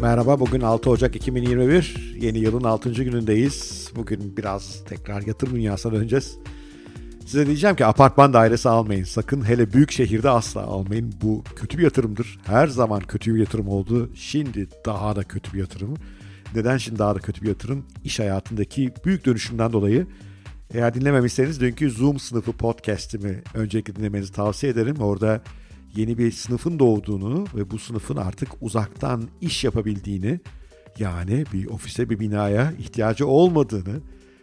Merhaba, bugün 6 Ocak 2021. Yeni yılın 6. günündeyiz. Bugün biraz tekrar yatırım dünyasına döneceğiz. Size diyeceğim ki apartman dairesi almayın. Sakın hele büyük şehirde asla almayın. Bu kötü bir yatırımdır. Her zaman kötü bir yatırım oldu. Şimdi daha da kötü bir yatırım. Neden şimdi daha da kötü bir yatırım? İş hayatındaki büyük dönüşümden dolayı. Eğer dinlememişseniz dünkü Zoom sınıfı podcast'imi öncelikle dinlemenizi tavsiye ederim. Orada yeni bir sınıfın doğduğunu ve bu sınıfın artık uzaktan iş yapabildiğini yani bir ofise bir binaya ihtiyacı olmadığını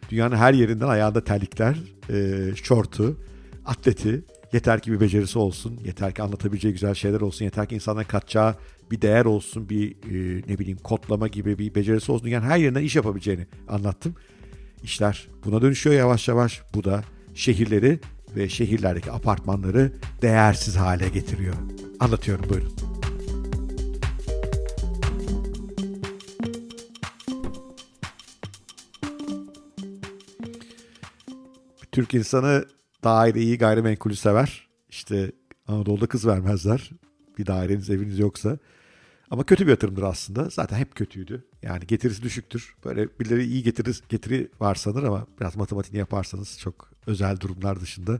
dünyanın her yerinden ayağında terlikler, e, şortu, atleti yeter ki bir becerisi olsun, yeter ki anlatabileceği güzel şeyler olsun, yeter ki insana katacağı bir değer olsun, bir e, ne bileyim kodlama gibi bir becerisi olsun. Yani her yerinden iş yapabileceğini anlattım. İşler buna dönüşüyor yavaş yavaş. Bu da şehirleri ve şehirlerdeki apartmanları değersiz hale getiriyor. Anlatıyorum buyurun. Türk insanı daireyi gayrimenkulü sever. İşte Anadolu'da kız vermezler. Bir daireniz eviniz yoksa. Ama kötü bir yatırımdır aslında. Zaten hep kötüydü. Yani getirisi düşüktür. Böyle birileri iyi getiri, getiri var sanır ama biraz matematiğini yaparsanız çok özel durumlar dışında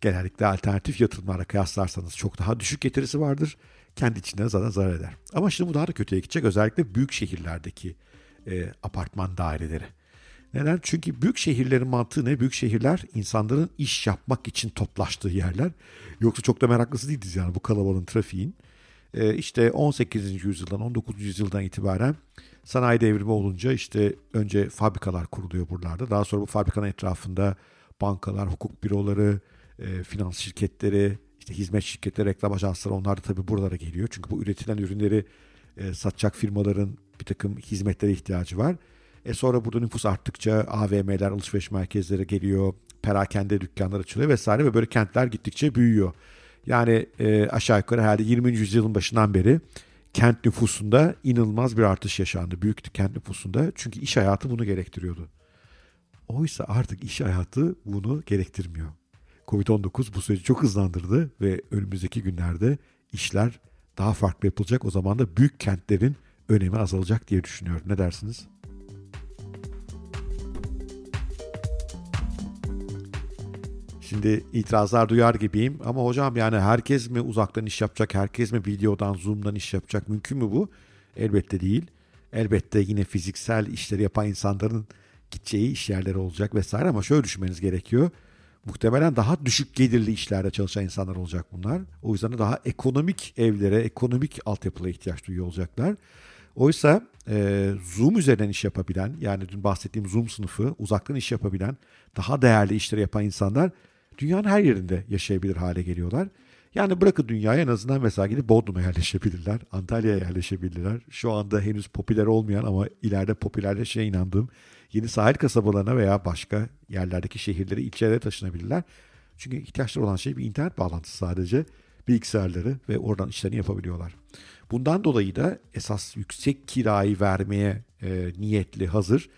genellikle alternatif yatırımlara kıyaslarsanız çok daha düşük getirisi vardır. Kendi içinde zaten zarar eder. Ama şimdi bu daha da kötüye gidecek. Özellikle büyük şehirlerdeki e, apartman daireleri. Neden? Çünkü büyük şehirlerin mantığı ne? Büyük şehirler insanların iş yapmak için toplaştığı yerler. Yoksa çok da meraklısı değiliz yani bu kalabalığın trafiğin. Ee, işte 18. yüzyıldan 19. yüzyıldan itibaren sanayi devrimi olunca işte önce fabrikalar kuruluyor buralarda. Daha sonra bu fabrikanın etrafında bankalar, hukuk büroları, e, finans şirketleri, işte hizmet şirketleri, reklam ajansları onlar da tabii buralara geliyor. Çünkü bu üretilen ürünleri e, satacak firmaların bir takım hizmetlere ihtiyacı var. E sonra burada nüfus arttıkça AVM'ler, alışveriş merkezleri geliyor, perakende dükkanlar açılıyor vesaire ve böyle kentler gittikçe büyüyor. Yani e, aşağı yukarı herhalde 20. yüzyılın başından beri kent nüfusunda inanılmaz bir artış yaşandı. Büyük kent nüfusunda. Çünkü iş hayatı bunu gerektiriyordu. Oysa artık iş hayatı bunu gerektirmiyor. Covid-19 bu süreci çok hızlandırdı ve önümüzdeki günlerde işler daha farklı yapılacak. O zaman da büyük kentlerin önemi azalacak diye düşünüyorum. Ne dersiniz? Şimdi itirazlar duyar gibiyim ama hocam yani herkes mi uzaktan iş yapacak, herkes mi videodan, zoom'dan iş yapacak mümkün mü bu? Elbette değil. Elbette yine fiziksel işleri yapan insanların gideceği iş yerleri olacak vesaire ama şöyle düşünmeniz gerekiyor. Muhtemelen daha düşük gelirli işlerde çalışan insanlar olacak bunlar. O yüzden daha ekonomik evlere, ekonomik altyapılara ihtiyaç duyuyor olacaklar. Oysa e, Zoom üzerinden iş yapabilen, yani dün bahsettiğim Zoom sınıfı, uzaktan iş yapabilen, daha değerli işleri yapan insanlar dünyanın her yerinde yaşayabilir hale geliyorlar. Yani bırakın dünyaya en azından mesela gidip Bodrum'a yerleşebilirler, Antalya'ya yerleşebilirler. Şu anda henüz popüler olmayan ama ileride popülerleşeceğe inandığım yeni sahil kasabalarına veya başka yerlerdeki şehirlere, ilçelere taşınabilirler. Çünkü ihtiyaçları olan şey bir internet bağlantısı sadece. Bilgisayarları ve oradan işlerini yapabiliyorlar. Bundan dolayı da esas yüksek kirayı vermeye e, niyetli hazır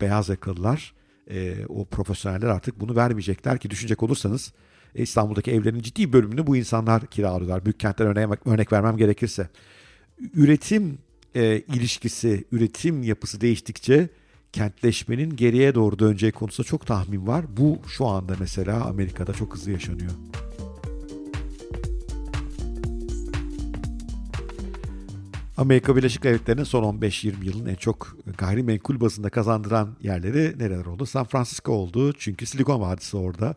beyaz yakalılar e, o profesyoneller artık bunu vermeyecekler ki düşünecek olursanız e, İstanbul'daki evlerin ciddi bölümünü bu insanlar kiralıyorlar. Büyük kentler örnek, örnek vermem gerekirse. Üretim e, ilişkisi, üretim yapısı değiştikçe kentleşmenin geriye doğru döneceği konusunda çok tahmin var. Bu şu anda mesela Amerika'da çok hızlı yaşanıyor. Amerika Birleşik Devletleri'nin son 15-20 yılın en çok gayrimenkul bazında kazandıran yerleri nereler oldu? San Francisco oldu çünkü Silikon Vadisi orada.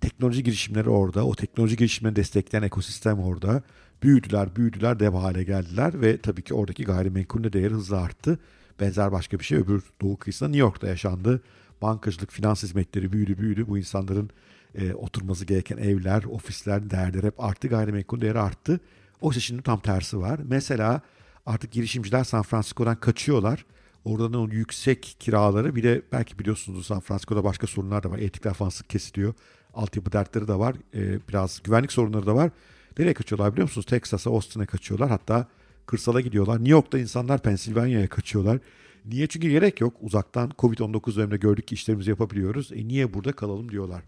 Teknoloji girişimleri orada. O teknoloji girişimlerini destekleyen ekosistem orada. Büyüdüler, büyüdüler, dev hale geldiler ve tabii ki oradaki gayrimenkulün değeri hızla arttı. Benzer başka bir şey öbür doğu kıyısında New York'ta yaşandı. Bankacılık, finans hizmetleri büyüdü, büyüdü. Bu insanların e, oturması gereken evler, ofisler, değerleri hep arttı. Gayrimenkul değeri arttı. Oysa şimdi tam tersi var. Mesela Artık girişimciler San Francisco'dan kaçıyorlar. Oradan o yüksek kiraları bir de belki biliyorsunuz San Francisco'da başka sorunlar da var. Elektrikler falan sık kesiliyor. Altyapı dertleri de var. Ee, biraz güvenlik sorunları da var. Nereye kaçıyorlar biliyor musunuz? Texas'a, Austin'e kaçıyorlar. Hatta kırsala gidiyorlar. New York'ta insanlar Pennsylvania'ya kaçıyorlar. Niye? Çünkü gerek yok. Uzaktan Covid-19 döneminde gördük ki işlerimizi yapabiliyoruz. E niye burada kalalım diyorlar.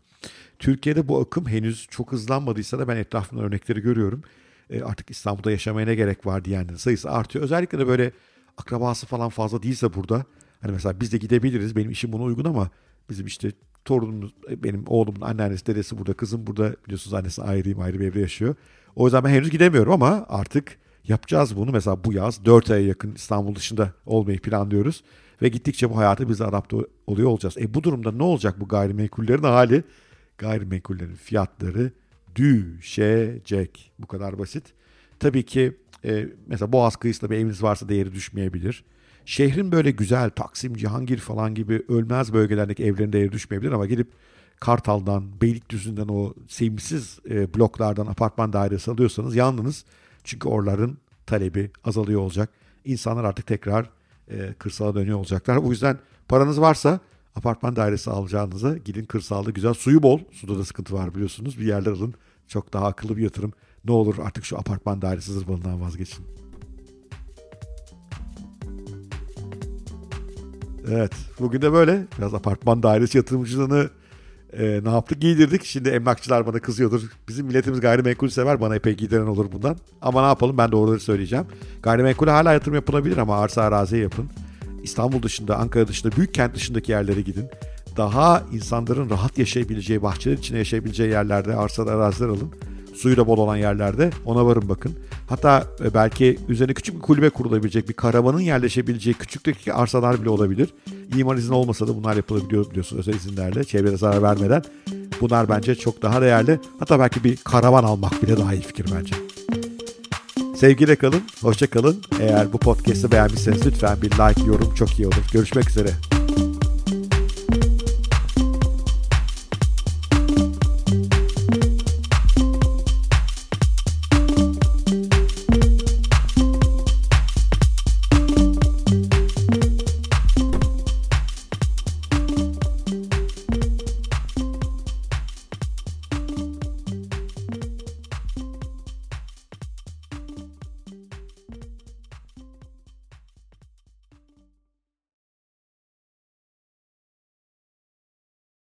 Türkiye'de bu akım henüz çok hızlanmadıysa da ben etrafımda örnekleri görüyorum e, artık İstanbul'da yaşamaya ne gerek var diyenlerin sayısı artıyor. Özellikle de böyle akrabası falan fazla değilse burada hani mesela biz de gidebiliriz. Benim işim buna uygun ama bizim işte torunumuz, benim oğlumun anneannesi, dedesi burada, kızım burada biliyorsunuz annesi ayrıyım, ayrı bir evde yaşıyor. O yüzden ben henüz gidemiyorum ama artık yapacağız bunu. Mesela bu yaz 4 aya yakın İstanbul dışında olmayı planlıyoruz. Ve gittikçe bu hayata biz adapte oluyor olacağız. E bu durumda ne olacak bu gayrimenkullerin hali? Gayrimenkullerin fiyatları düşecek. Bu kadar basit. Tabii ki e, mesela Boğaz kıyısında bir eviniz varsa değeri düşmeyebilir. Şehrin böyle güzel Taksim, Cihangir falan gibi ölmez bölgelerdeki evlerin değeri düşmeyebilir ama gidip Kartal'dan, Beylikdüzü'nden o sevimsiz e, bloklardan apartman dairesi alıyorsanız yandınız. Çünkü oraların talebi azalıyor olacak. İnsanlar artık tekrar e, kırsala dönüyor olacaklar. O yüzden paranız varsa apartman dairesi alacağınıza gidin kırsalda güzel. Suyu bol. Suda da sıkıntı var biliyorsunuz. Bir yerler alın. Çok daha akıllı bir yatırım. Ne olur artık şu apartman dairesi zırvalından vazgeçin. Evet. Bugün de böyle. Biraz apartman dairesi yatırımcılığını e, ne yaptık? Giydirdik. Şimdi emlakçılar bana kızıyordur. Bizim milletimiz gayrimenkul sever. Bana epey giydiren olur bundan. Ama ne yapalım? Ben doğruları söyleyeceğim. Gayrimenkule hala yatırım yapılabilir ama arsa araziye yapın. İstanbul dışında, Ankara dışında, büyük kent dışındaki yerlere gidin. Daha insanların rahat yaşayabileceği, bahçeler içinde yaşayabileceği yerlerde arsa araziler alın. Suyu da bol olan yerlerde ona varın bakın. Hatta e, belki üzerine küçük bir kulübe kurulabilecek, bir karavanın yerleşebileceği küçükteki arsalar bile olabilir. İmar izni olmasa da bunlar yapılabiliyor biliyorsunuz özel izinlerle, çevrede zarar vermeden. Bunlar bence çok daha değerli. Hatta belki bir karavan almak bile daha iyi fikir bence. Sevgiyle kalın, hoşça kalın. Eğer bu podcast'ı beğenmişseniz lütfen bir like, yorum çok iyi olur. Görüşmek üzere.